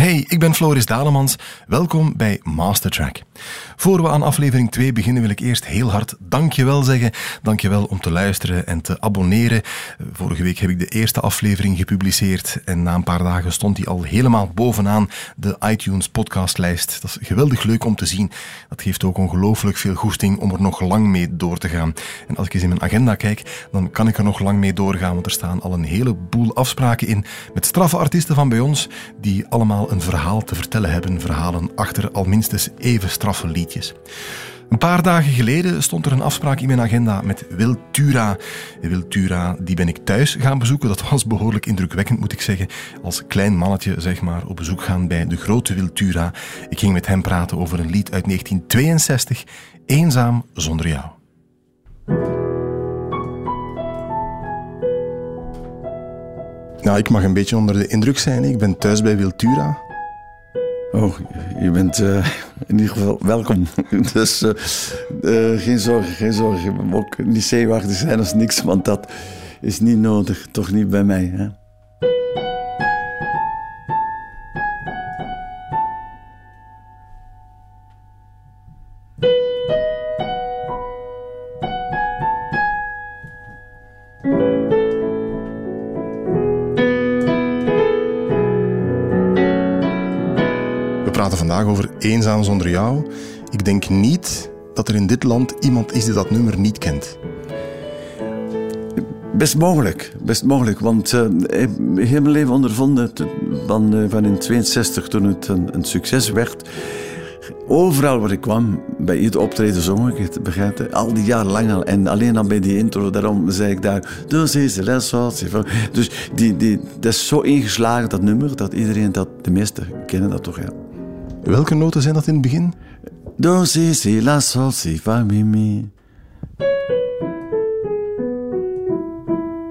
Hey, ik ben Floris Dalemans. Welkom bij Mastertrack. Voor we aan aflevering 2 beginnen wil ik eerst heel hard dankjewel zeggen. Dankjewel om te luisteren en te abonneren. Vorige week heb ik de eerste aflevering gepubliceerd en na een paar dagen stond die al helemaal bovenaan de iTunes podcastlijst. Dat is geweldig leuk om te zien. Dat geeft ook ongelooflijk veel goesting om er nog lang mee door te gaan. En als ik eens in mijn agenda kijk, dan kan ik er nog lang mee doorgaan, want er staan al een heleboel afspraken in met straffe artiesten van bij ons die allemaal een verhaal te vertellen hebben, verhalen achter al minstens even straffe liedjes. Een paar dagen geleden stond er een afspraak in mijn agenda met Wil Tura. Wil Tura, die ben ik thuis gaan bezoeken. Dat was behoorlijk indrukwekkend, moet ik zeggen. Als klein mannetje, zeg maar, op bezoek gaan bij de grote Wil Tura. Ik ging met hem praten over een lied uit 1962, Eenzaam zonder jou. Nou, ik mag een beetje onder de indruk zijn. Ik ben thuis bij Wiltura. Oh, je bent uh, in ieder geval welkom. dus uh, uh, geen zorgen, geen zorgen. Je moet ook niet zenuwachtig zijn als niks, want dat is niet nodig. Toch niet bij mij. Hè? Over Eenzaam zonder jou. Ik denk niet dat er in dit land iemand is die dat nummer niet kent. Best mogelijk, best mogelijk. Want uh, ik heb mijn leven ondervonden van, uh, van in 62 toen het een, succes werd. Overal waar ik kwam, bij ieder optreden zong ik het, begrijp je? Al die jaren lang al. En alleen al bij die intro, daarom zei ik daar... Dus is de les Dus die, die, dat is zo ingeslagen, dat nummer, dat iedereen dat... De meesten kennen dat toch, ja. Welke noten zijn dat in het begin? Do, si, si, la, sol, si, fa, mi, mi.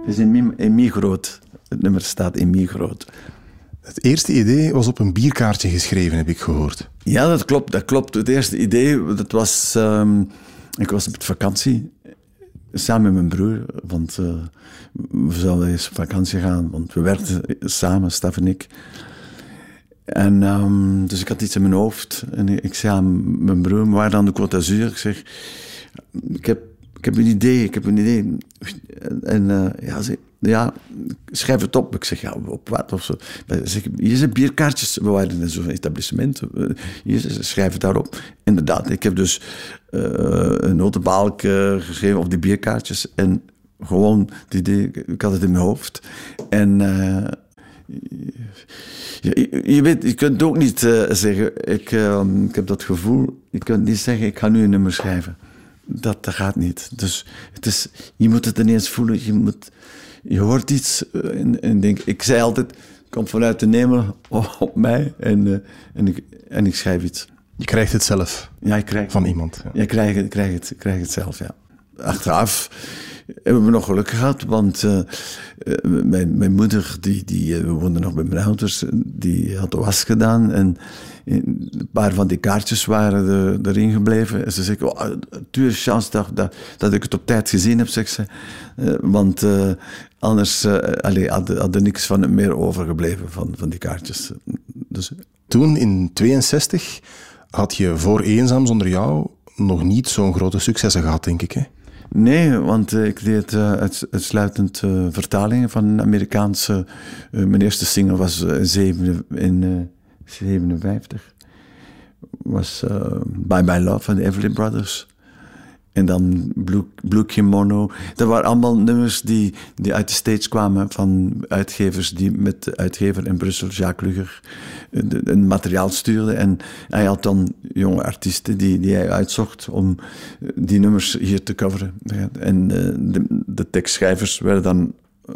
Het is in mi, in mi groot. Het nummer staat in mi groot. Het eerste idee was op een bierkaartje geschreven, heb ik gehoord. Ja, dat klopt. Dat klopt. Het eerste idee, dat was... Um, ik was op vakantie, samen met mijn broer. Want uh, we zouden eens op vakantie gaan, want we werkten samen, Stef en ik. En um, dus ik had iets in mijn hoofd. En ik zei aan mijn broer, we waren aan de Côte d'Azur. Ik zeg, ik heb, ik heb een idee, ik heb een idee. En uh, ja, ze, ja, schrijf het op. Ik zeg, ja, op wat of zo. Zeg, hier zijn bierkaartjes. We waren in zo'n etablissement. Hier, schrijf het daarop. Inderdaad, ik heb dus uh, een notenbalk geschreven op die bierkaartjes. En gewoon, die, ik had het in mijn hoofd. En... Je, je, weet, je kunt ook niet uh, zeggen, ik, uh, ik heb dat gevoel, je kunt niet zeggen, ik ga nu een nummer schrijven. Dat, dat gaat niet. Dus het is, je moet het ineens voelen, je, moet, je hoort iets eh, en, en denk, ik zei altijd, komt vanuit de nemen op mij en, uh, en, ik, en ik schrijf iets. Je krijgt het zelf ja, ik krijg, van iemand. Ja, ja ik, krijg, ik, krijg het, ik krijg het zelf, ja. Achteraf hebben we nog geluk gehad, want uh, mijn, mijn moeder, die, die uh, woonde nog bij mijn ouders, die had de was gedaan en een paar van die kaartjes waren er, erin gebleven. En ze zei, oh, duur chance dat, dat, dat, ik het op tijd gezien heb, zegt ze. Want anders had er niks van meer overgebleven van, van die kaartjes. Dus... Toen, in 62, had je voor Eenzaam zonder jou nog niet zo'n grote successen gehad, denk ik, hè? Nee, want uh, ik deed uh, uitsluitend uh, vertalingen van Amerikaanse. mijn eerste single was in 57. Was Bye Bye Love van de Everly Brothers. En dan Blue, Blue Kimono. Dat waren allemaal nummers die, die uit de States kwamen van uitgevers die met de uitgever in Brussel, Jacques Luger, een materiaal stuurden. En hij had dan jonge artiesten die, die hij uitzocht om die nummers hier te coveren. En eh, de, de tekstschrijvers werden dan eh,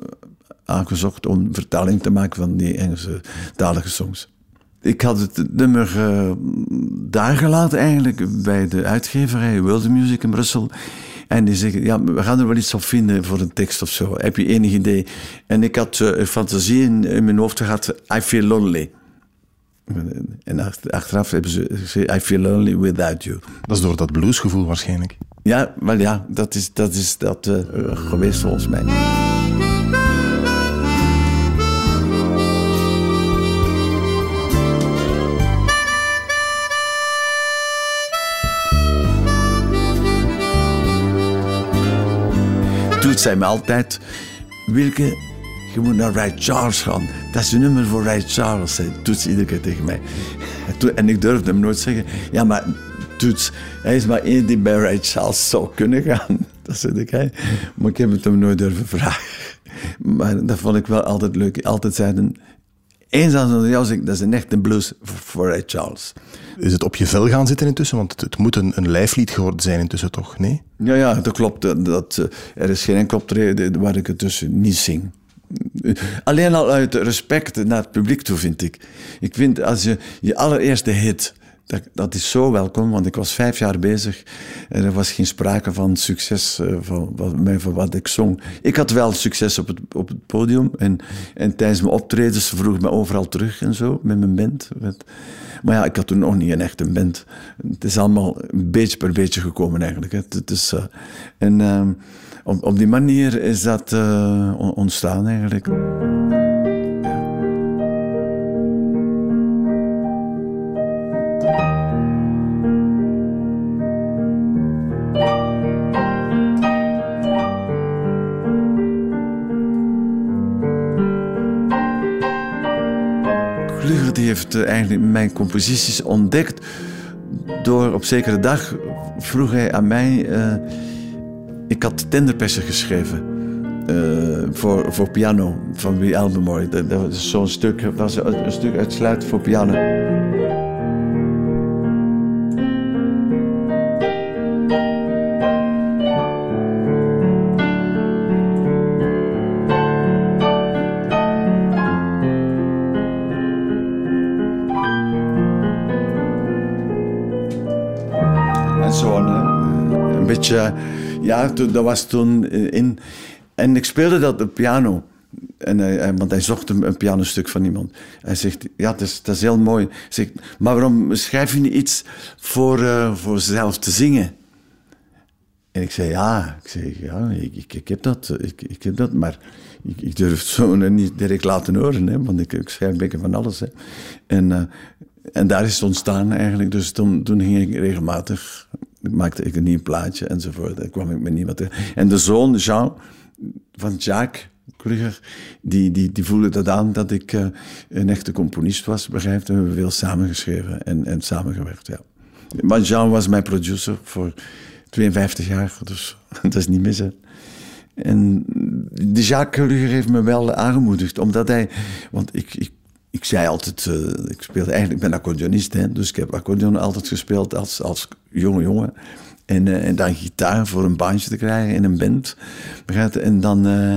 aangezocht om vertaling te maken van die Engelse talige songs. Ik had het nummer uh, daar gelaten eigenlijk bij de uitgeverij World Music in Brussel. En die zeggen, ja, we gaan er wel iets op vinden voor een tekst of zo. Heb je enig idee? En ik had uh, fantasie in, in, mijn hoofd gehad, I feel lonely. En achteraf hebben ze gezegd, I feel lonely without you. Dat is door dat bluesgevoel waarschijnlijk. Ja, maar ja, dat is dat, is dat uh, geweest volgens mij. Zei me altijd... Wilke, je moet naar Ray Charles gaan. Dat is een nummer voor Ray Charles, zei Toets iedere keer tegen mij. En ik durfde hem nooit zeggen... Ja, maar Toets, hij is maar één die bij Ray Charles zou kunnen gaan. Dat zei ik, hè. Maar ik heb het hem nooit durven vragen. Maar dat vond ik wel altijd leuk. Altijd zeiden... Eenzaam zonder jou, dat is een echte blues voor Ray Charles. Is het op je vel gaan zitten intussen? Want het, moet een, een lijflied geworden zijn intussen, toch? Nee? Ja, ja dat klopt. Dat, eh, er is geen enkel optreden waar ik het tussen niet zing. Alleen al uit respect naar het publiek toe, vind ik. Ik vind als je je allereerste hit dat, dat, is zo welkom, want ik was vijf jaar bezig en er was geen sprake van succes uh, van, van, van, wat ik zong. Ik had wel succes op het, op het podium en, en tijdens mijn optredens vroeg me overal terug en zo met mijn band. maar ja, ik had toen nog niet een echte band. Het is allemaal een beetje per beetje gekomen eigenlijk. Het is, uh, en uh, op, die manier is dat uh, ontstaan eigenlijk. Eh, mijn composities ontdekt door op zekere dag vroeg hij aan mij. Uh, ik had Tenderpesser geschreven uh, voor, voor piano van Wie Albemarle. Dat, dat was zo'n stuk, was een, een stuk uitsluitend voor piano. Ja, dat was toen in... En ik speelde dat op piano. En want hij zocht een, een pianostuk van iemand. Hij zegt, ja, dat is, dat is heel mooi. Zegt, maar waarom schrijf je niet iets voor, uh, voor zelf te zingen? En ik zei, ja, ik, zei, ja ik, ik, heb dat, ik, ik heb dat, maar ik, ik durf het zo niet direct laten horen, hè, want ik, ik schrijf een beetje van alles. Hè. En, en daar is het ontstaan eigenlijk. Dus toen, toen ging ik regelmatig maakte ik een nieuw plaatje enzovoort. Daar kwam ik met niemand En de zoon, Jean, van Jacques die, die, die voelde dat aan dat ik uh, een echte componist was, begrijpt. We hebben veel samengeschreven en, en samengewerkt, ja. Maar Jean was mijn producer voor 52 jaar, dus dat is niet mis, hè. En de Jacques Kruger heeft me wel aangemoedigd, omdat hij... Want ik, ik ik zei altijd, uh, ik speelde eigenlijk, ik ben accordeonist, hè, dus ik heb accordeon altijd gespeeld als, als jonge jongen. En, uh, en dan gitaar voor een baantje te krijgen in een band. En dan, uh,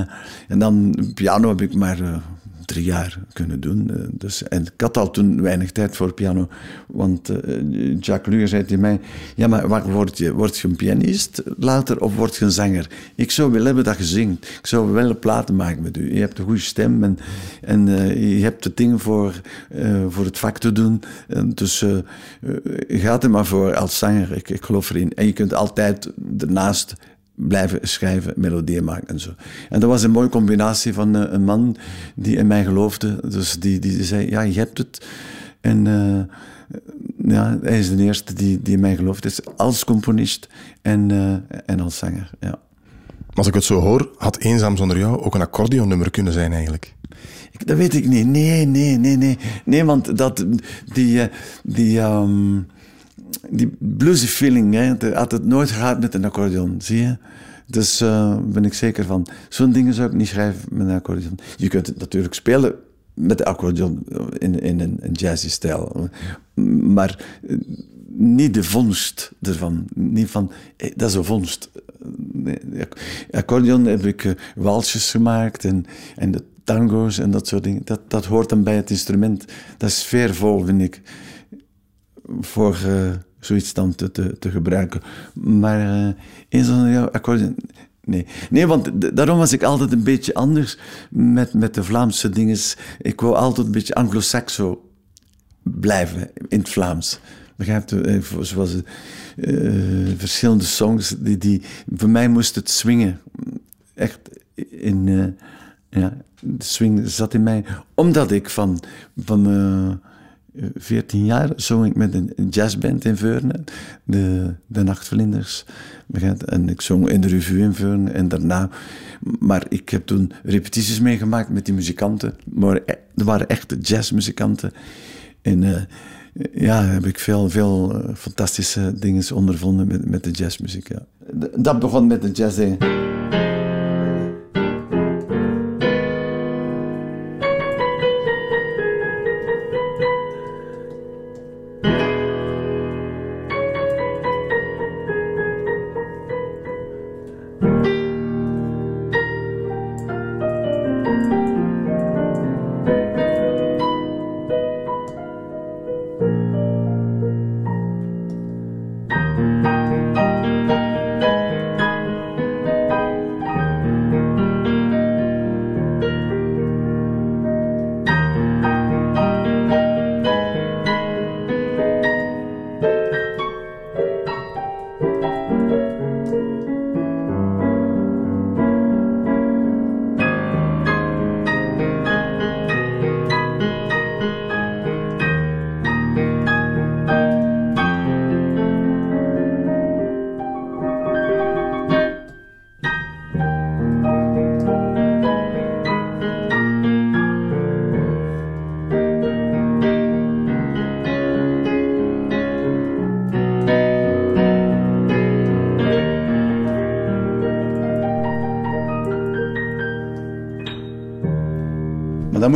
en dan piano heb ik maar drie jaar kunnen doen. Eh, dus, en ik had al toen weinig tijd voor piano. Want uh, Jacques Luger zei tegen mij... Ja, maar wat word je? Word je een pianist later of word je een zanger? Ik zou wel hebben dat je zingt. Ik zou wel platen maken met u. Je hebt een goede stem en, en uh, je hebt de dingen voor, voor het vak te doen. En dus ga er maar voor als zanger. Ik, ik geloof erin. En je kunt altijd ernaast blijven schrijven, melodieën maken en zo. En dat was een mooie combinatie van uh, een man die in mij geloofde. Dus die, die zei, ja, je hebt het. En uh, ja, hij is de eerste die, die in mij gelooft. Dus als componist en, uh, en als zanger, ja. Als ik het zo hoor, had Eenzaam Zonder Jou ook een accordeonnummer kunnen zijn eigenlijk. Dat weet ik niet. Nee, nee, nee, nee. Nee, want dat, die, die, um, die bluesy feeling, hè, had het nooit gehad met een accordeon, zie je? Dus uh, ben ik zeker van. Zo'n dingen zou ik niet schrijven met een accordeon. Je kunt het natuurlijk spelen met de accordeon in, in een, een jazzy stijl. Maar eh, niet de vondst ervan. Niet van, hey, dat is een vondst. Nee, accordeon heb ik uh, walsjes gemaakt en, en de tango's en dat soort dingen. Dat, dat hoort dan bij het instrument. Dat is sfeervol, vind ik. Voor... Uh, zoiets dan te, te, te gebruiken. Maar uh, zo'n akkoord... Nee. nee, want daarom was ik altijd een beetje anders met, met de Vlaamse dingen. Ik wou altijd een beetje anglo-saxo blijven in het Vlaams. Begrijpt u? Eh, zoals uh, verschillende songs. Die, die, voor mij moest het swingen. Echt in... Ja, de swing zat in mij. Omdat ik van... van 14 jaar zong ik met een jazzband in Veurne, de, de Nachtvlinders. En ik zong in de revue in Veurne en daarna. Maar ik heb toen repetities meegemaakt met die muzikanten. Maar er waren echte jazzmuzikanten. En uh, ja, heb ik veel, veel uh, fantastische dingen ondervonden met, met de jazzmuziek. Ja. Dat begon met de jazz.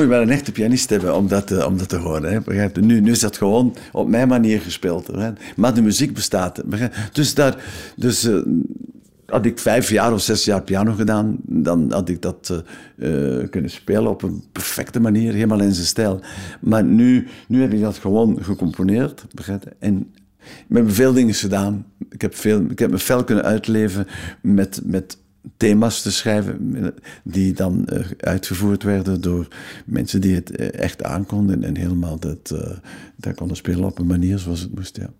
Moet wel een echte pianist hebben om dat, te, om dat te horen. Hè? Nu, nu is dat gewoon op mijn manier gespeeld. Maar de muziek bestaat. Dus, daar, dus uh, had ik vijf jaar of zes jaar piano gedaan, dan had ik dat uh, kunnen spelen op een perfecte manier, helemaal in zijn stijl. Maar nu, nu heb ik dat gewoon gecomponeerd. En ik heb veel dingen gedaan. Ik heb, veel, ik heb me fel kunnen uitleven met, met thema's te schrijven die dan uh, uitgevoerd werden door mensen die het uh, echt aankonden en helemaal dat, uh, dat konden spelen op een manier zoals het moest. Ja.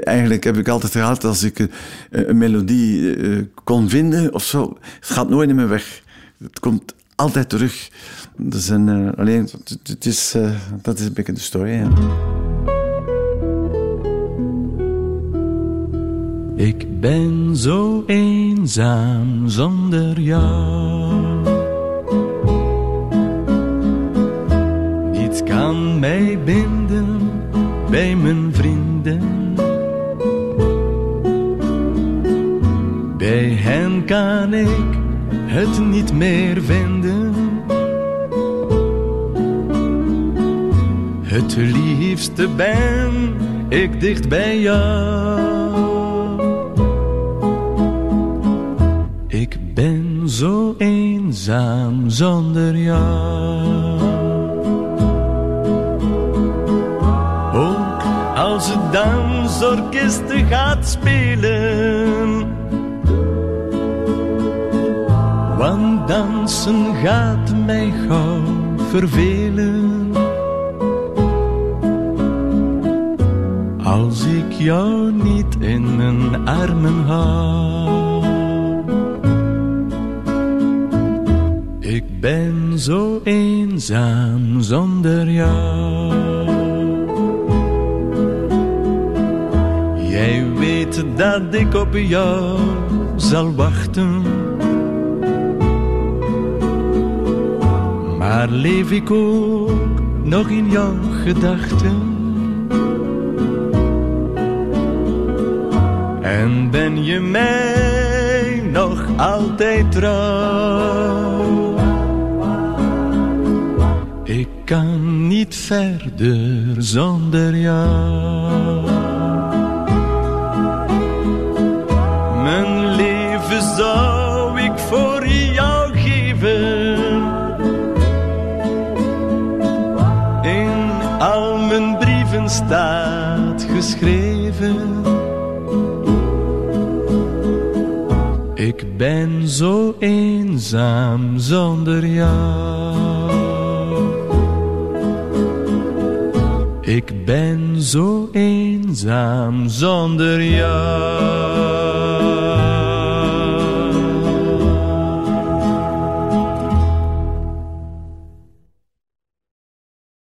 Eigenlijk heb ik altijd gehad als ik een melodie kon vinden of zo, het gaat nooit meer weg. Het komt altijd terug. Dus een, alleen, het is, dat is een beetje de story. Ik ben zo eenzaam zonder jou. Niets kan mij binden bij mijn vrienden. Bij hen kan ik het niet meer vinden. Het liefste ben ik dicht bij jou. Zo eenzaam zonder jou. Ook als het dansorkest gaat spelen. Want dansen gaat mij gauw vervelen. Als ik jou niet in mijn armen hou. Ben zo eenzaam zonder jou. Jij weet dat ik op jou zal wachten. Maar leef ik ook nog in jouw gedachten? En ben je mij nog altijd trouw? Kan niet verder zonder jou. Mijn leven zou ik voor jou geven. In al mijn brieven staat geschreven. Ik ben zo eenzaam zonder jou. Ik ben zo eenzaam zonder jou.